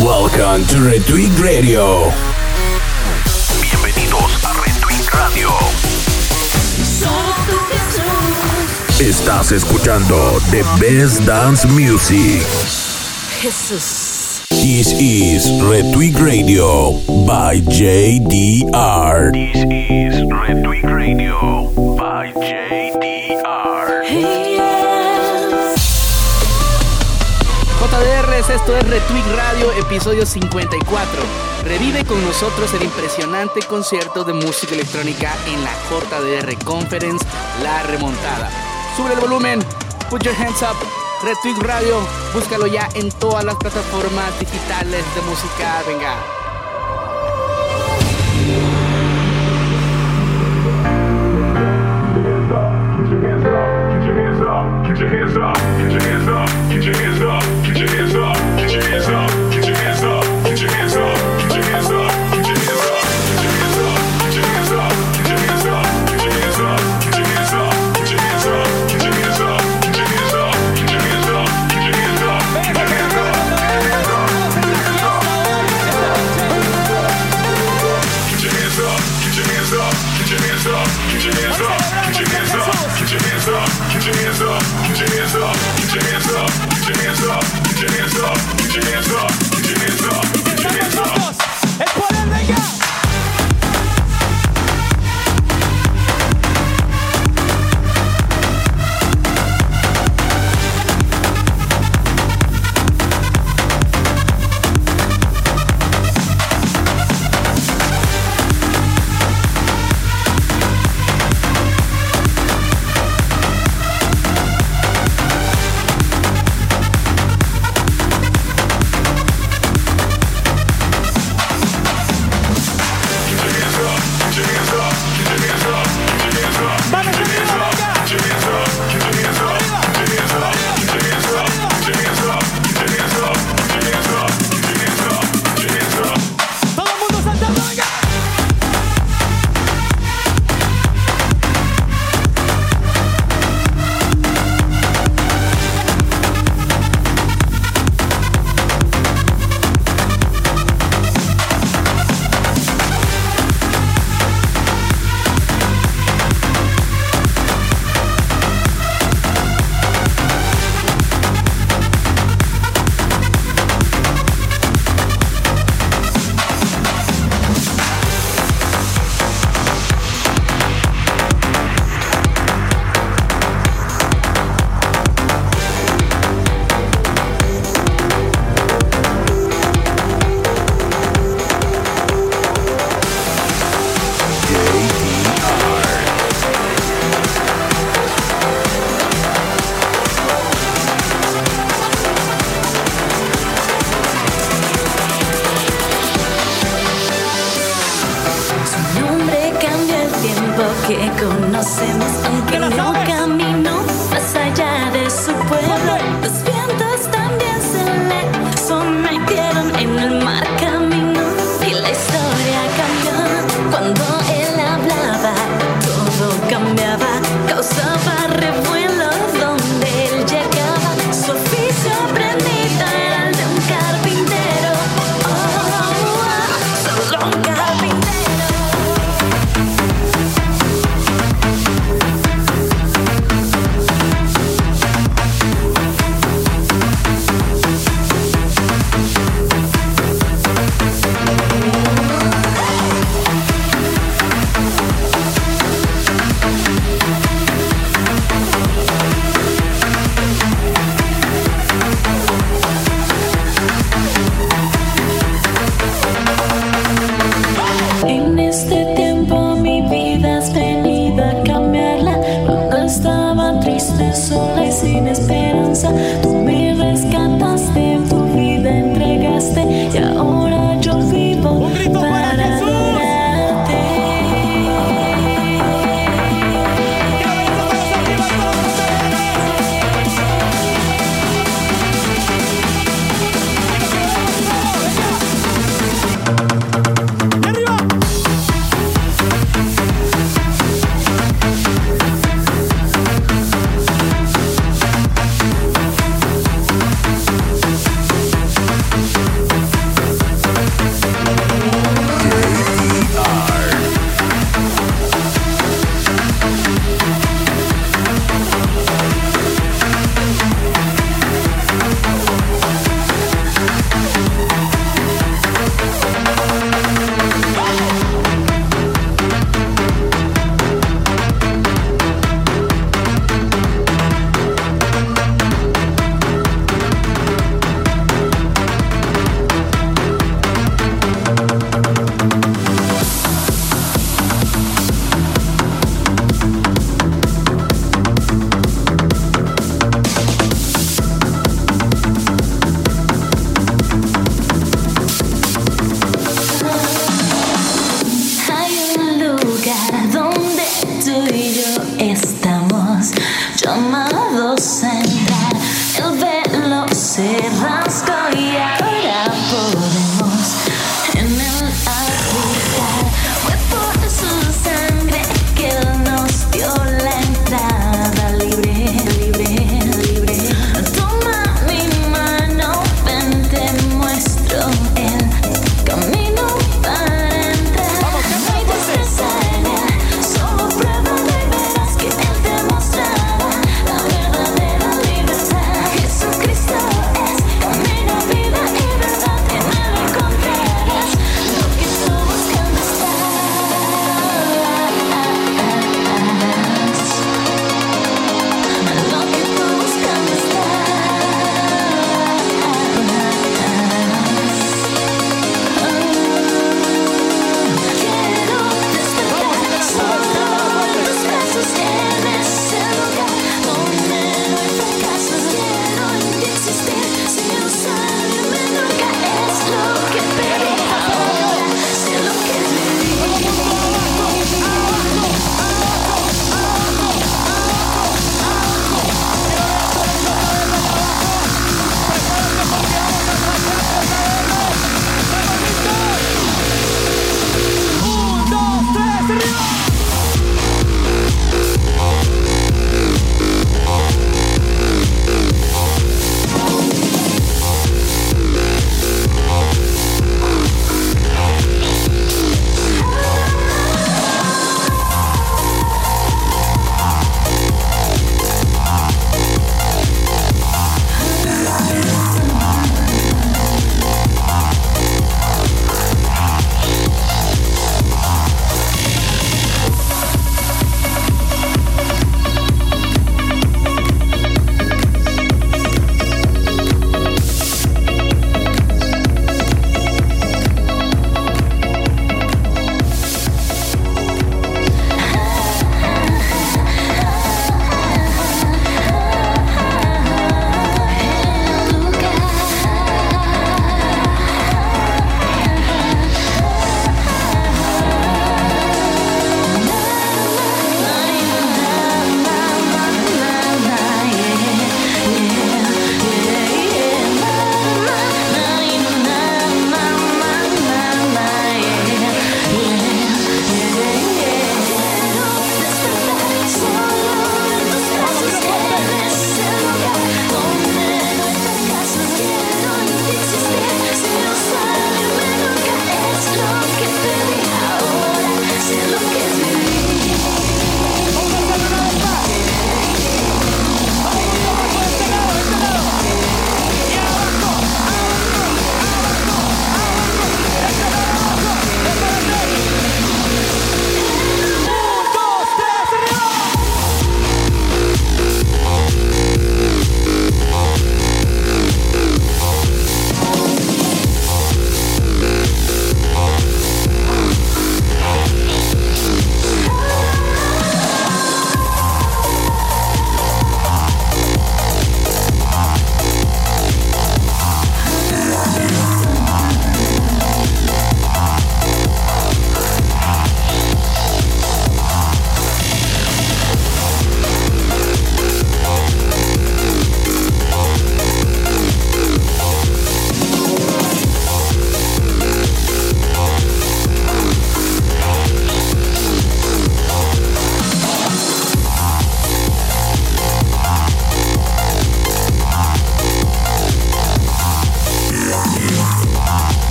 Welcome to Retweet Radio. Bienvenidos a Retweet Radio. Estás escuchando The Best Dance Music. Jesús. This is Retweet Radio by JDR. This is Retweet Radio by JDR. JDRs, esto es Retweet Radio, episodio 54. Revive con nosotros el impresionante concierto de música electrónica en la JDR Conference, La Remontada. Sube el volumen, put your hands up. Retweet Radio, búscalo ya en todas las plataformas digitales de música. Venga.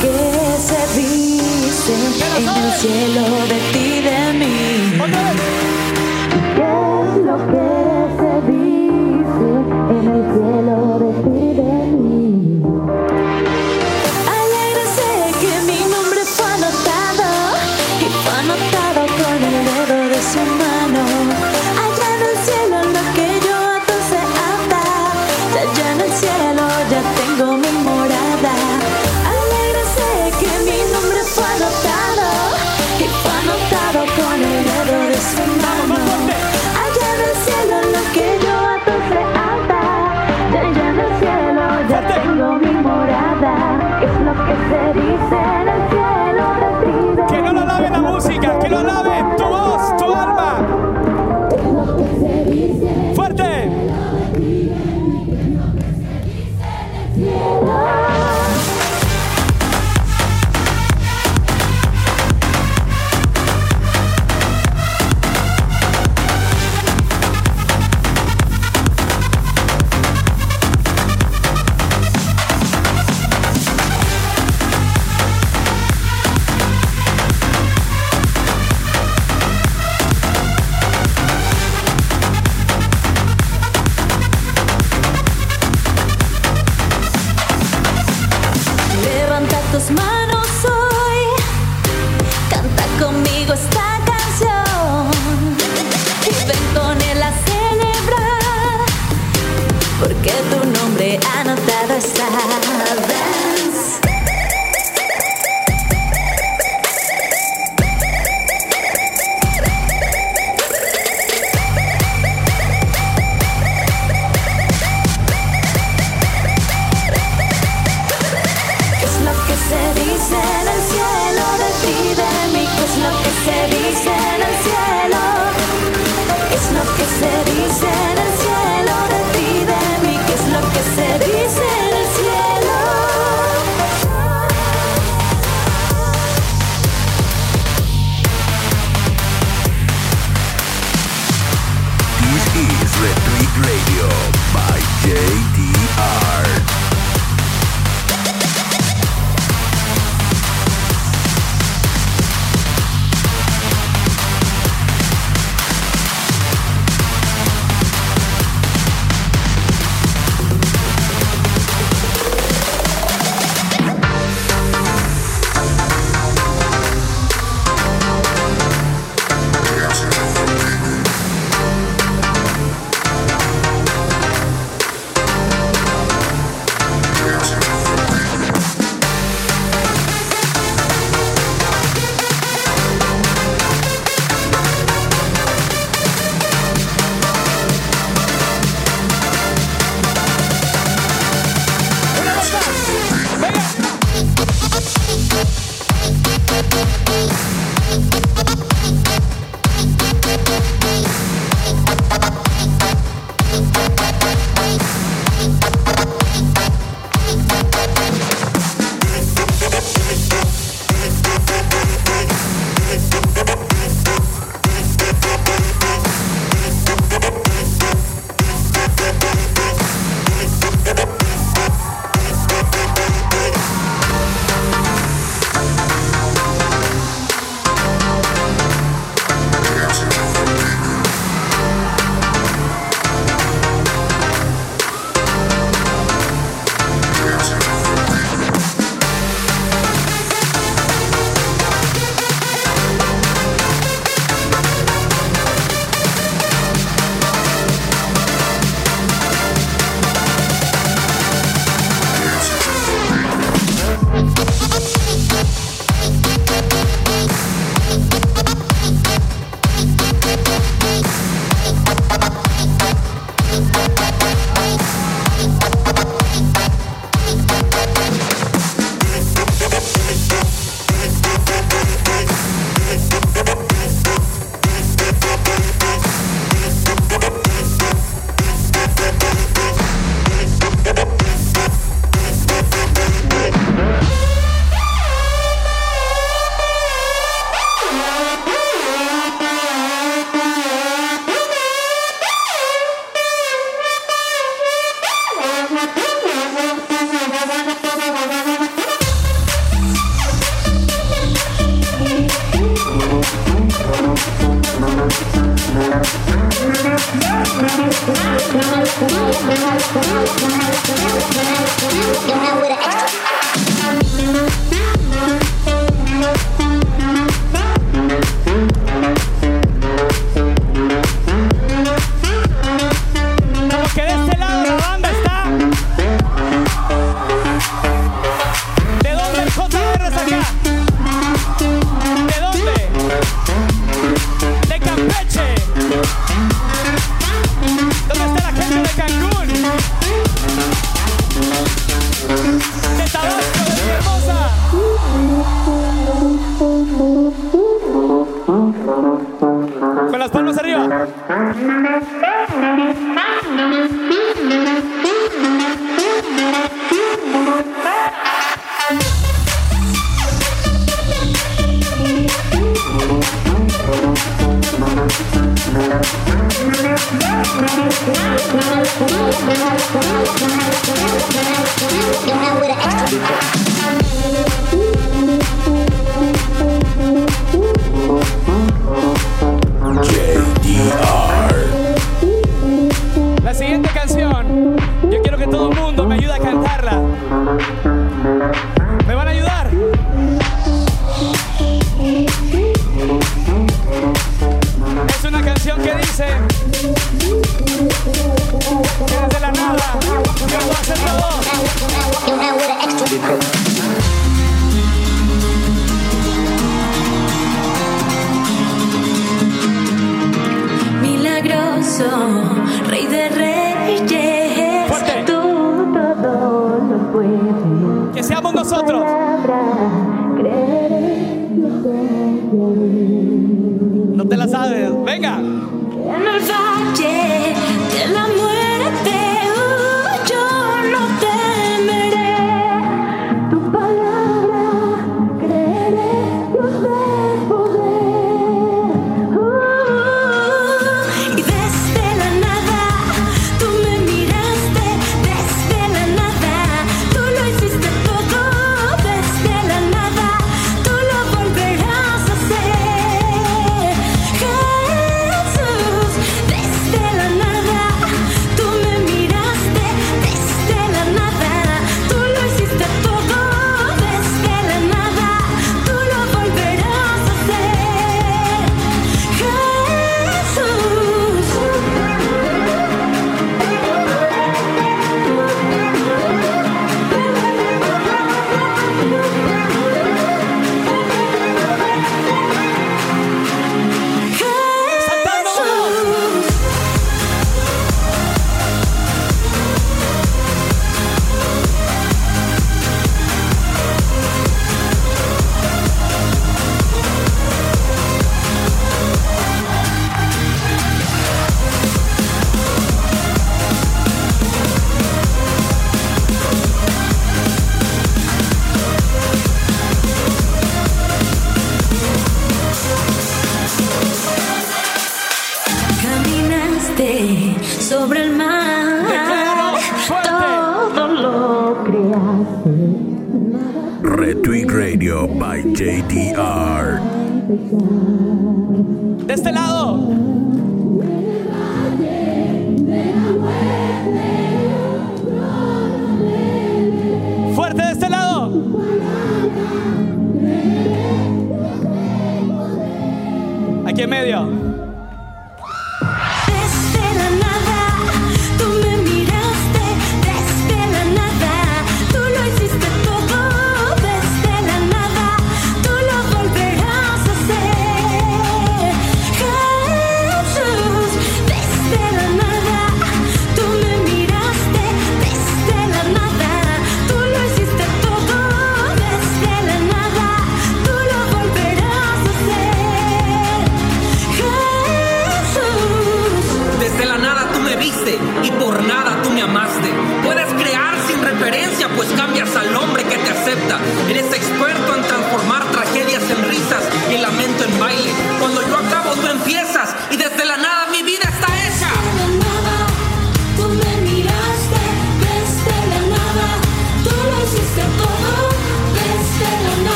que se dice en el cielo de ti, de mí. ¿Qué es lo que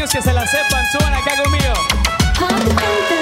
niños que se la sepan, suban acá conmigo.